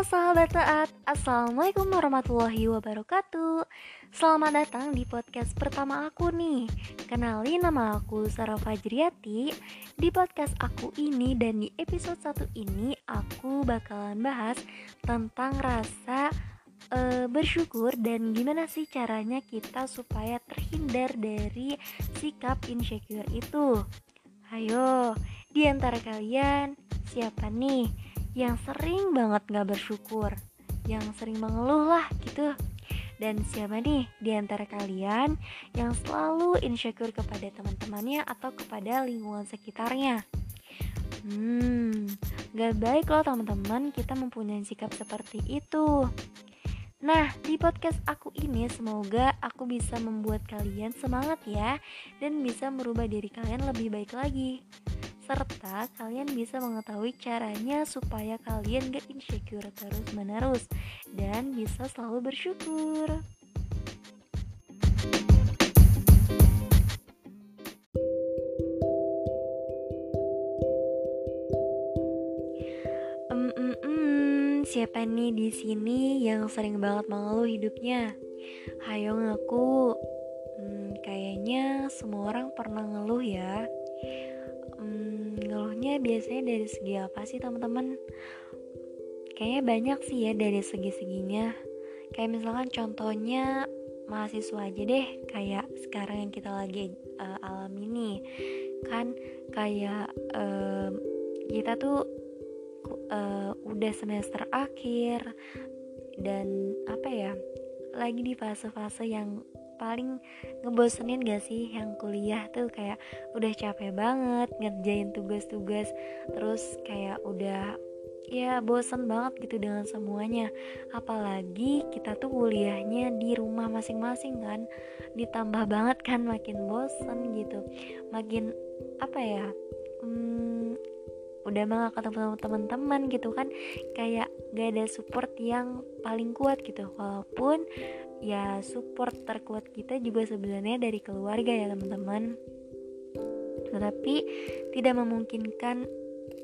Sahabat taat, Assalamualaikum warahmatullahi wabarakatuh. Selamat datang di podcast pertama aku nih. Kenalin nama aku Sarah Fajriati. Di podcast aku ini dan di episode 1 ini Aku bakalan bahas tentang rasa uh, bersyukur Dan gimana sih caranya kita supaya terhindar dari sikap insecure itu. Ayo, di antara kalian siapa nih yang sering banget gak bersyukur, yang sering mengeluh lah gitu. Dan siapa nih di antara kalian yang selalu insecure kepada teman-temannya atau kepada lingkungan sekitarnya? Hmm, gak baik loh teman-teman kita mempunyai sikap seperti itu. Nah, di podcast aku ini semoga aku bisa membuat kalian semangat ya dan bisa merubah diri kalian lebih baik lagi serta kalian bisa mengetahui caranya supaya kalian gak insecure terus menerus dan bisa selalu bersyukur. Siapa nih di sini yang sering banget mengeluh hidupnya? Hayo ngaku. Hmm, kayaknya semua orang pernah ngeluh ya biasanya dari segi apa sih teman-teman? Kayaknya banyak sih ya dari segi-seginya. Kayak misalkan contohnya mahasiswa aja deh kayak sekarang yang kita lagi uh, alami nih. Kan kayak uh, kita tuh uh, udah semester akhir dan apa ya lagi di fase-fase yang paling ngebosenin gak sih yang kuliah tuh? Kayak udah capek banget ngerjain tugas-tugas terus kayak udah ya bosen banget gitu dengan semuanya. Apalagi kita tuh kuliahnya di rumah masing-masing kan ditambah banget kan makin bosen gitu. Makin apa ya hmm, udah banget ketemu teman-teman gitu kan. Kayak gak ada support yang paling kuat gitu. Walaupun ya support terkuat kita juga sebenarnya dari keluarga ya teman-teman. Tetapi tidak memungkinkan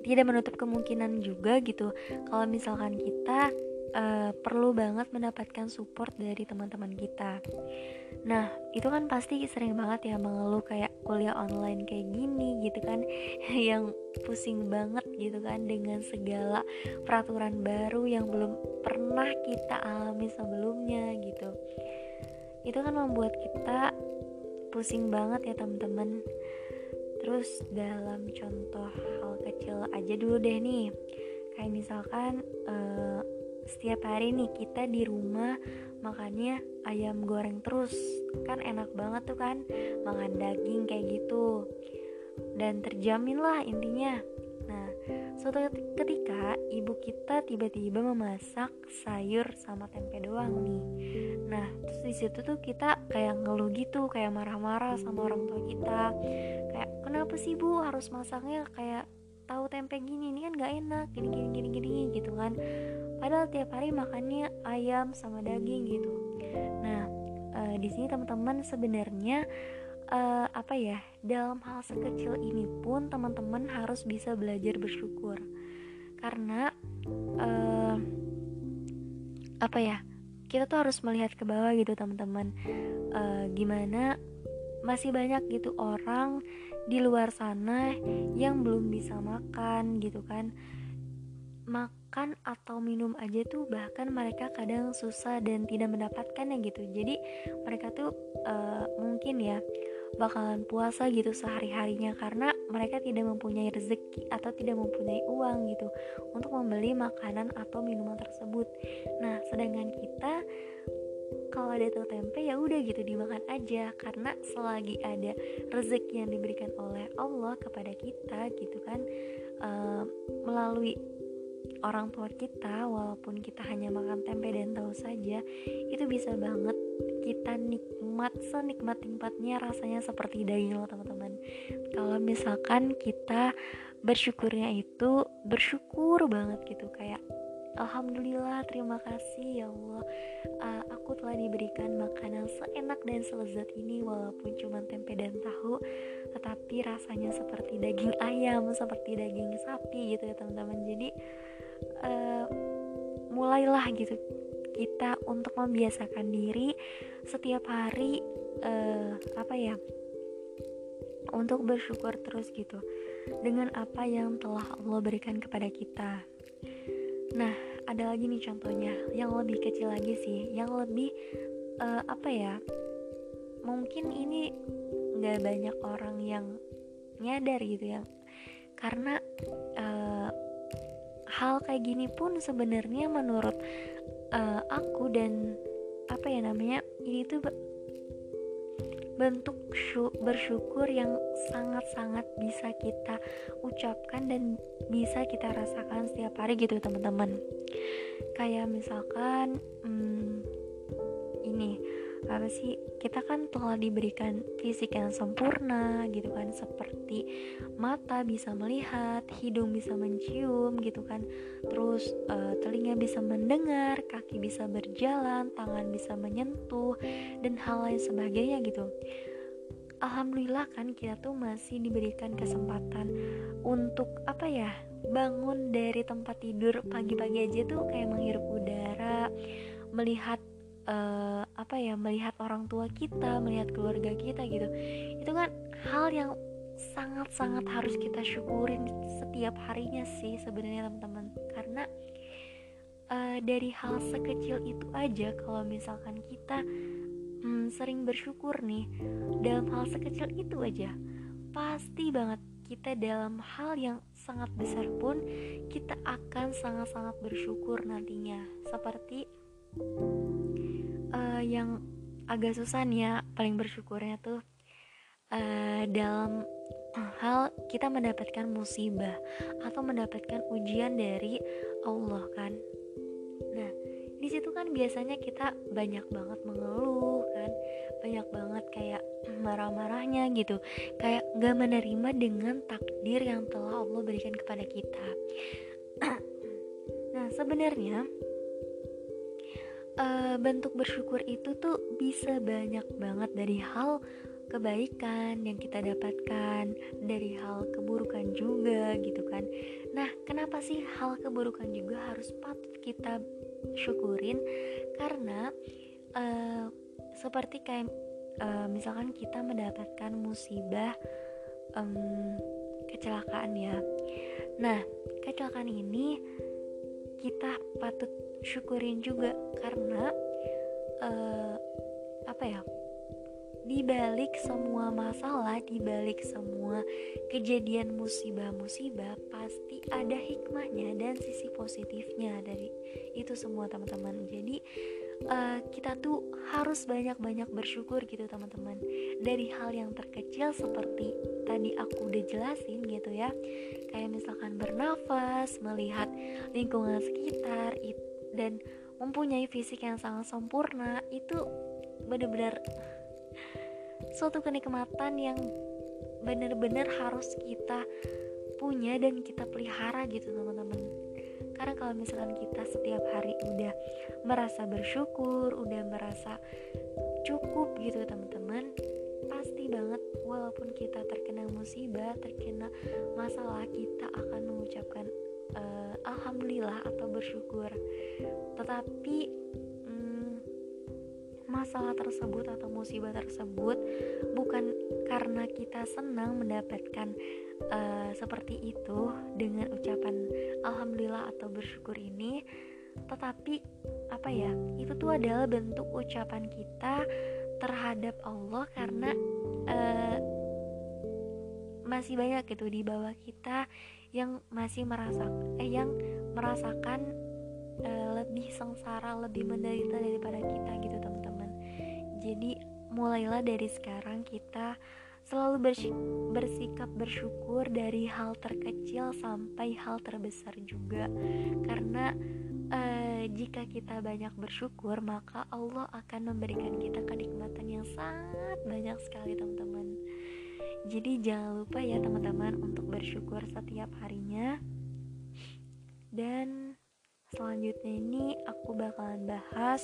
tidak menutup kemungkinan juga gitu. Kalau misalkan kita uh, perlu banget mendapatkan support dari teman-teman kita. Nah itu kan pasti sering banget ya mengeluh kayak kuliah online kayak gini gitu kan yang pusing banget gitu kan dengan segala peraturan baru yang belum pernah kita alami sebelumnya gitu. Itu kan membuat kita pusing banget ya teman-teman terus dalam contoh hal kecil aja dulu deh nih. Kayak misalkan uh, setiap hari nih kita di rumah makannya ayam goreng terus. Kan enak banget tuh kan makan daging kayak gitu. Dan terjamin lah intinya. Nah suatu ketika ibu kita tiba-tiba memasak sayur sama tempe doang nih. Nah terus di situ tuh kita kayak ngeluh gitu kayak marah-marah sama orang tua kita. Kayak kenapa sih bu harus masaknya kayak tahu tempe gini? Ini kan gak enak gini gini gini gini gitu kan padahal tiap hari makannya ayam sama daging gitu. Nah uh, di sini teman-teman sebenarnya uh, apa ya dalam hal sekecil ini pun teman-teman harus bisa belajar bersyukur. Karena uh, apa ya kita tuh harus melihat ke bawah gitu teman-teman. Uh, gimana masih banyak gitu orang di luar sana yang belum bisa makan gitu kan makan atau minum aja tuh bahkan mereka kadang susah dan tidak mendapatkannya gitu jadi mereka tuh uh, mungkin ya bakalan puasa gitu sehari-harinya karena mereka tidak mempunyai rezeki atau tidak mempunyai uang gitu untuk membeli makanan atau minuman tersebut. Nah, sedangkan kita kalau ada tuh tempe ya udah gitu dimakan aja karena selagi ada rezeki yang diberikan oleh Allah kepada kita gitu kan uh, melalui orang tua kita walaupun kita hanya makan tempe dan tahu saja itu bisa banget kita nikmat senikmat nikmatnya rasanya seperti daging loh teman-teman kalau misalkan kita bersyukurnya itu bersyukur banget gitu kayak Alhamdulillah, terima kasih ya Allah. Uh, aku telah diberikan makanan seenak dan selezat ini walaupun cuma tempe dan tahu, tetapi rasanya seperti daging ayam, seperti daging sapi gitu ya teman-teman. Jadi uh, mulailah gitu kita untuk membiasakan diri setiap hari uh, apa ya untuk bersyukur terus gitu dengan apa yang telah Allah berikan kepada kita. Nah, ada lagi nih contohnya yang lebih kecil lagi sih, yang lebih uh, apa ya? Mungkin ini nggak banyak orang yang nyadar gitu ya, karena uh, hal kayak gini pun sebenarnya menurut uh, aku dan apa ya namanya ini tuh bentuk bersyukur yang sangat-sangat bisa kita ucapkan dan bisa kita rasakan setiap hari gitu teman-teman. Kayak misalkan hmm, apa sih? Kita kan telah diberikan fisik yang sempurna gitu kan seperti mata bisa melihat hidung bisa mencium gitu kan. Terus uh, telinga bisa mendengar kaki bisa berjalan tangan bisa menyentuh dan hal lain sebagainya gitu. Alhamdulillah kan kita tuh masih diberikan kesempatan untuk apa ya bangun dari tempat tidur pagi-pagi aja tuh kayak menghirup udara melihat uh, apa ya melihat orang tua kita melihat keluarga kita gitu. Itu kan hal yang sangat-sangat harus kita syukurin setiap harinya sih sebenarnya teman-teman. Karena uh, dari hal sekecil itu aja kalau misalkan kita hmm, sering bersyukur nih dalam hal sekecil itu aja pasti banget kita dalam hal yang sangat besar pun kita akan sangat-sangat bersyukur nantinya. Seperti uh, yang agak susah nih ya paling bersyukurnya tuh uh, dalam hal kita mendapatkan musibah atau mendapatkan ujian dari Allah kan. Nah di situ kan biasanya kita banyak banget mengeluh kan banyak banget kayak marah-marahnya gitu kayak gak menerima dengan takdir yang telah Allah berikan kepada kita. Nah sebenarnya uh, bentuk bersyukur itu tuh bisa banyak banget dari hal kebaikan yang kita dapatkan dari hal keburukan juga gitu kan. Nah kenapa sih hal keburukan juga harus patut kita syukurin? Karena uh, seperti kayak uh, misalkan kita mendapatkan musibah um, kecelakaan ya. Nah kecelakaan ini kita patut syukurin juga karena uh, apa ya di balik semua masalah, di balik semua kejadian musibah-musibah pasti ada hikmahnya dan sisi positifnya dari itu semua teman-teman. Jadi uh, kita tuh harus banyak-banyak bersyukur gitu teman-teman. Dari hal yang terkecil seperti tadi aku udah jelasin gitu ya. Kayak misalkan bernafas, melihat lingkungan sekitar dan mempunyai fisik yang sangat sempurna itu benar-benar suatu kenikmatan yang benar-benar harus kita punya dan kita pelihara gitu teman-teman karena kalau misalkan kita setiap hari udah merasa bersyukur udah merasa cukup gitu teman-teman pasti banget walaupun kita terkena musibah terkena masalah kita akan mengucapkan uh, alhamdulillah atau bersyukur. Tetapi masalah tersebut atau musibah tersebut bukan karena kita senang mendapatkan uh, seperti itu dengan ucapan alhamdulillah atau bersyukur ini tetapi apa ya itu tuh adalah bentuk ucapan kita terhadap Allah karena uh, masih banyak gitu di bawah kita yang masih merasa eh yang merasakan uh, lebih sengsara lebih menderita daripada kita gitu teman-teman jadi mulailah dari sekarang kita selalu bersikap bersyukur dari hal terkecil sampai hal terbesar juga. Karena uh, jika kita banyak bersyukur maka Allah akan memberikan kita kenikmatan yang sangat banyak sekali teman-teman. Jadi jangan lupa ya teman-teman untuk bersyukur setiap harinya. Dan selanjutnya ini aku bakalan bahas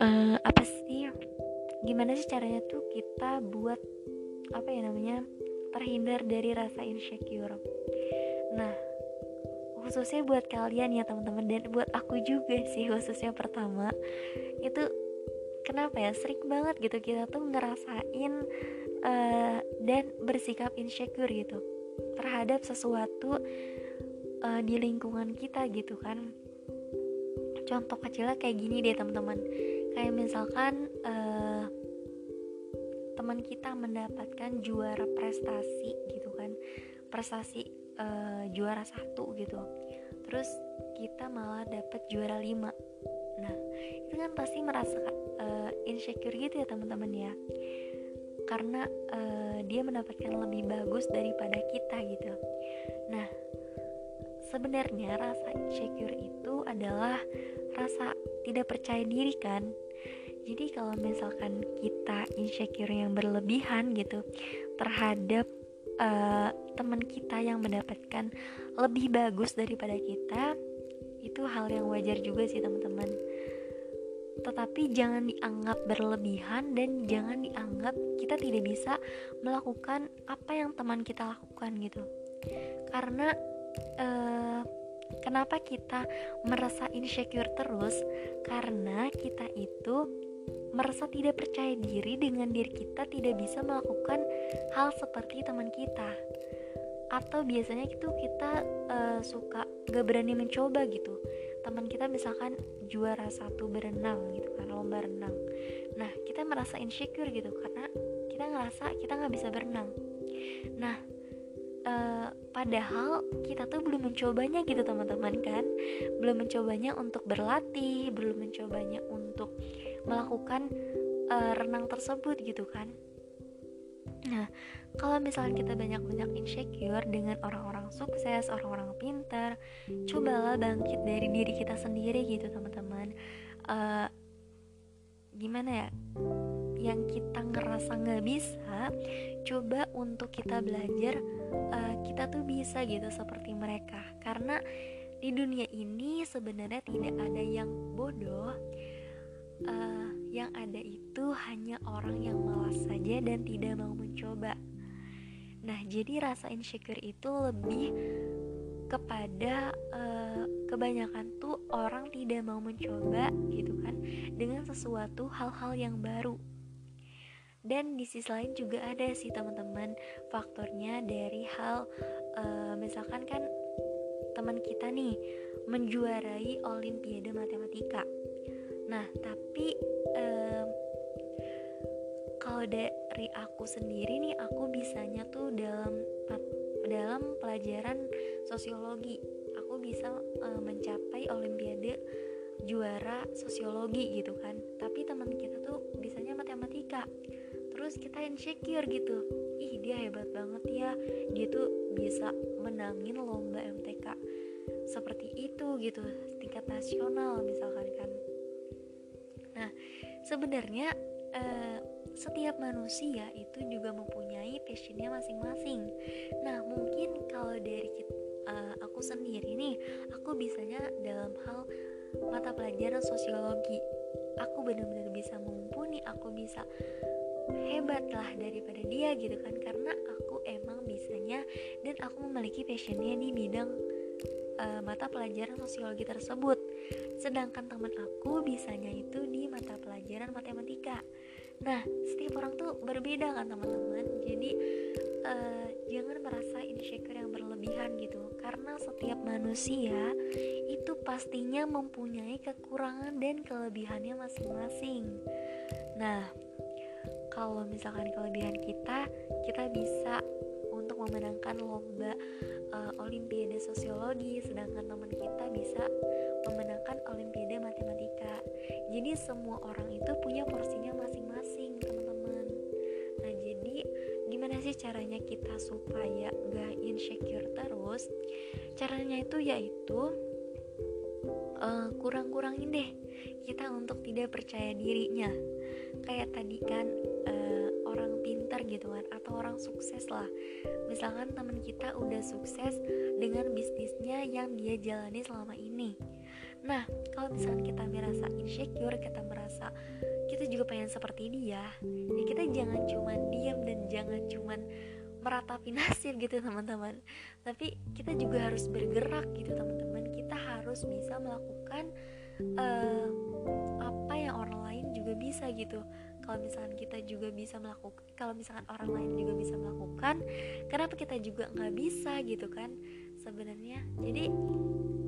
uh, apa sih? Gimana sih caranya tuh kita buat apa ya namanya terhindar dari rasa insecure? Nah khususnya buat kalian ya teman-teman dan buat aku juga sih khususnya pertama itu kenapa ya sering banget gitu kita tuh ngerasain uh, dan bersikap insecure gitu terhadap sesuatu uh, di lingkungan kita gitu kan. Contoh kecilnya kayak gini deh teman-teman kayak misalkan uh, teman kita mendapatkan juara prestasi gitu kan. Prestasi uh, juara satu gitu. Terus kita malah dapet juara lima. Nah itu kan pasti merasa uh, insecure gitu ya teman-teman ya. Karena uh, dia mendapatkan lebih bagus daripada kita gitu. Nah sebenarnya rasa insecure itu adalah rasa tidak percaya diri kan? Jadi kalau misalkan kita insecure yang berlebihan gitu terhadap uh, teman kita yang mendapatkan lebih bagus daripada kita itu hal yang wajar juga sih teman-teman. Tetapi jangan dianggap berlebihan dan jangan dianggap kita tidak bisa melakukan apa yang teman kita lakukan gitu. Karena uh, kenapa kita merasa insecure terus? Karena kita itu merasa tidak percaya diri dengan diri kita tidak bisa melakukan hal seperti teman kita. Atau biasanya itu kita uh, suka gak berani mencoba gitu. Teman kita misalkan juara satu berenang gitu kan lomba renang. Nah kita merasa insecure gitu karena kita ngerasa kita nggak bisa berenang. Nah padahal kita tuh belum mencobanya gitu teman-teman kan? Belum mencobanya untuk berlatih belum mencobanya untuk melakukan uh, renang tersebut gitu kan? Nah kalau misalnya kita banyak-banyak insecure dengan orang-orang sukses orang-orang pintar cobalah bangkit dari diri kita sendiri gitu teman-teman. Uh, gimana ya? Yang kita ngerasa nggak bisa coba untuk kita belajar uh, kita tuh bisa gitu seperti mereka karena di dunia ini sebenarnya tidak ada yang bodoh uh, yang ada itu hanya orang yang malas saja dan tidak mau mencoba. Nah, jadi rasa insecure itu lebih kepada uh, kebanyakan tuh orang tidak mau mencoba gitu kan dengan sesuatu hal-hal yang baru. Dan di sisi lain juga ada sih teman-teman faktornya dari hal uh, misalkan kan teman kita nih menjuarai olimpiade matematika Nah, tapi um, kalau dari aku sendiri nih, aku bisanya tuh dalam dalam pelajaran sosiologi. Aku bisa uh, mencapai olimpiade juara sosiologi gitu kan. Tapi teman kita tuh bisanya matematika. Terus kita insecure gitu. Ih, dia hebat banget ya. Dia tuh bisa menangin lomba MTK seperti itu gitu tingkat nasional misalkan kan Nah, sebenarnya uh, setiap manusia itu juga mempunyai passionnya masing-masing. Nah, mungkin kalau dari uh, aku sendiri nih, aku bisanya dalam hal mata pelajaran sosiologi. Aku benar-benar bisa mumpuni, aku bisa hebat lah daripada dia gitu kan. Karena aku emang bisanya dan aku memiliki passionnya di bidang uh, mata pelajaran sosiologi tersebut. Sedangkan teman aku bisanya itu di mata pelajaran matematika. Nah setiap orang tuh berbeda kan teman-teman. Jadi uh, jangan merasa insecure yang berlebihan gitu. Karena setiap manusia itu pastinya mempunyai kekurangan dan kelebihannya masing-masing. Nah kalau misalkan kelebihan kita kita bisa untuk memenangkan lomba uh, olimpiade sosiologi. Sedangkan teman kita bisa memenangkan olimpiade matematika. Jadi semua orang itu punya porsinya masing-masing teman-teman. Nah jadi gimana sih caranya kita supaya gak insecure terus? Caranya itu yaitu uh, kurang-kurangin deh kita untuk tidak percaya dirinya. Kayak tadi kan gitu kan atau orang sukses lah. Misalkan teman kita udah sukses dengan bisnisnya yang dia jalani selama ini. Nah kalau misalkan kita merasa insecure kita merasa kita juga pengen seperti dia ya kita jangan cuman diam dan jangan cuman meratapi nasib gitu teman-teman. Tapi kita juga harus bergerak gitu teman-teman. Kita harus bisa melakukan uh, apa yang orang lain juga bisa gitu kalau misalkan kita juga bisa melakukan kalau misalkan orang lain juga bisa melakukan kenapa kita juga nggak bisa gitu kan sebenarnya? Jadi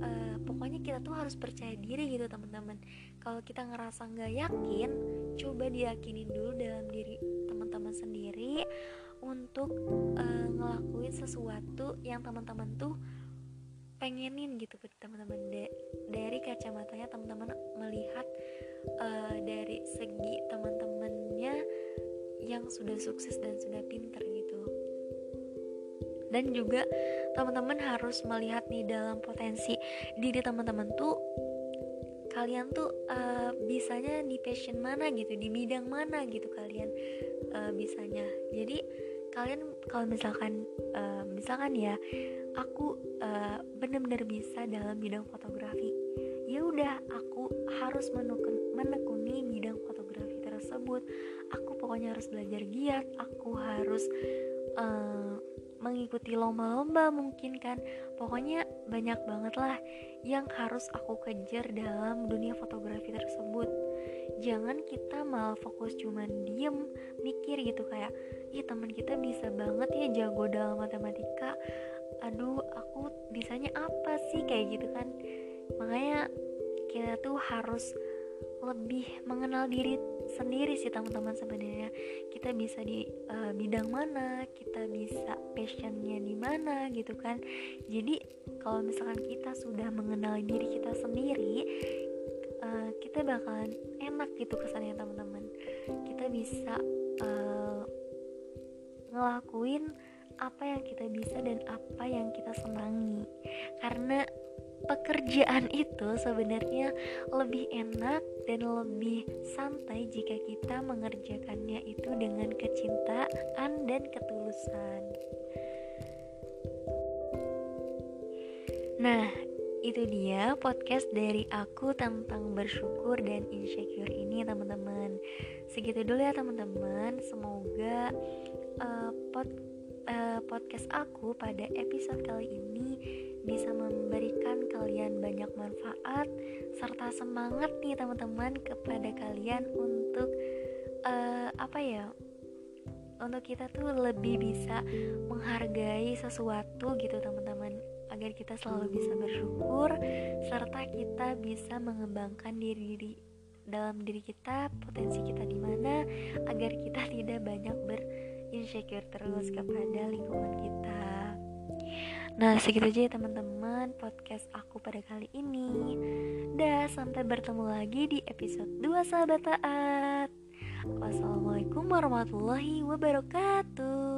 uh, pokoknya kita tuh harus percaya diri gitu teman-teman. Kalau kita ngerasa nggak yakin coba diyakinin dulu dalam diri teman-teman sendiri untuk uh, ngelakuin sesuatu yang teman-teman tuh pengenin gitu ke teman-teman kacamatanya teman-teman melihat uh, dari segi teman-temannya yang sudah sukses dan sudah pinter gitu. Dan juga teman-teman harus melihat nih dalam potensi diri teman-teman tuh kalian tuh uh, bisanya di passion mana gitu di bidang mana gitu kalian uh, bisanya. Jadi kalian kalau misalkan uh, misalkan ya aku uh, benar-benar bisa dalam bidang fotografi ya udah aku harus menekun, menekuni bidang fotografi tersebut. Aku pokoknya harus belajar giat aku harus uh, mengikuti lomba-lomba mungkin kan. Pokoknya banyak banget lah yang harus aku kejar dalam dunia fotografi tersebut. Jangan kita malah fokus cuman diem mikir gitu kayak ih teman kita bisa banget ya jago dalam matematika. Aduh aku bisanya apa sih? Kayak gitu kan makanya kita tuh harus lebih mengenal diri sendiri sih teman-teman sebenarnya. Kita bisa di uh, bidang mana kita bisa passionnya di mana gitu kan. Jadi kalau misalkan kita sudah mengenal diri kita sendiri uh, kita bakalan enak gitu kesannya teman-teman. Kita bisa uh, ngelakuin apa yang kita bisa dan apa yang kita senangi. Karena pekerjaan itu sebenarnya lebih enak dan lebih santai jika kita mengerjakannya itu dengan kecintaan dan ketulusan. Nah, itu dia podcast dari aku tentang bersyukur dan insecure ini teman-teman segitu dulu ya teman-teman semoga uh, pod, uh, podcast aku pada episode kali ini bisa memberikan kalian banyak manfaat serta semangat nih teman-teman kepada kalian untuk uh, apa ya untuk kita tuh lebih bisa menghargai sesuatu gitu teman-teman agar kita selalu bisa bersyukur serta kita bisa mengembangkan diri, diri dalam diri kita potensi kita di mana agar kita tidak banyak berinsecure terus kepada lingkungan kita. Nah segitu aja ya teman-teman podcast aku pada kali ini. Dah sampai bertemu lagi di episode 2 sahabat taat. Wassalamualaikum warahmatullahi wabarakatuh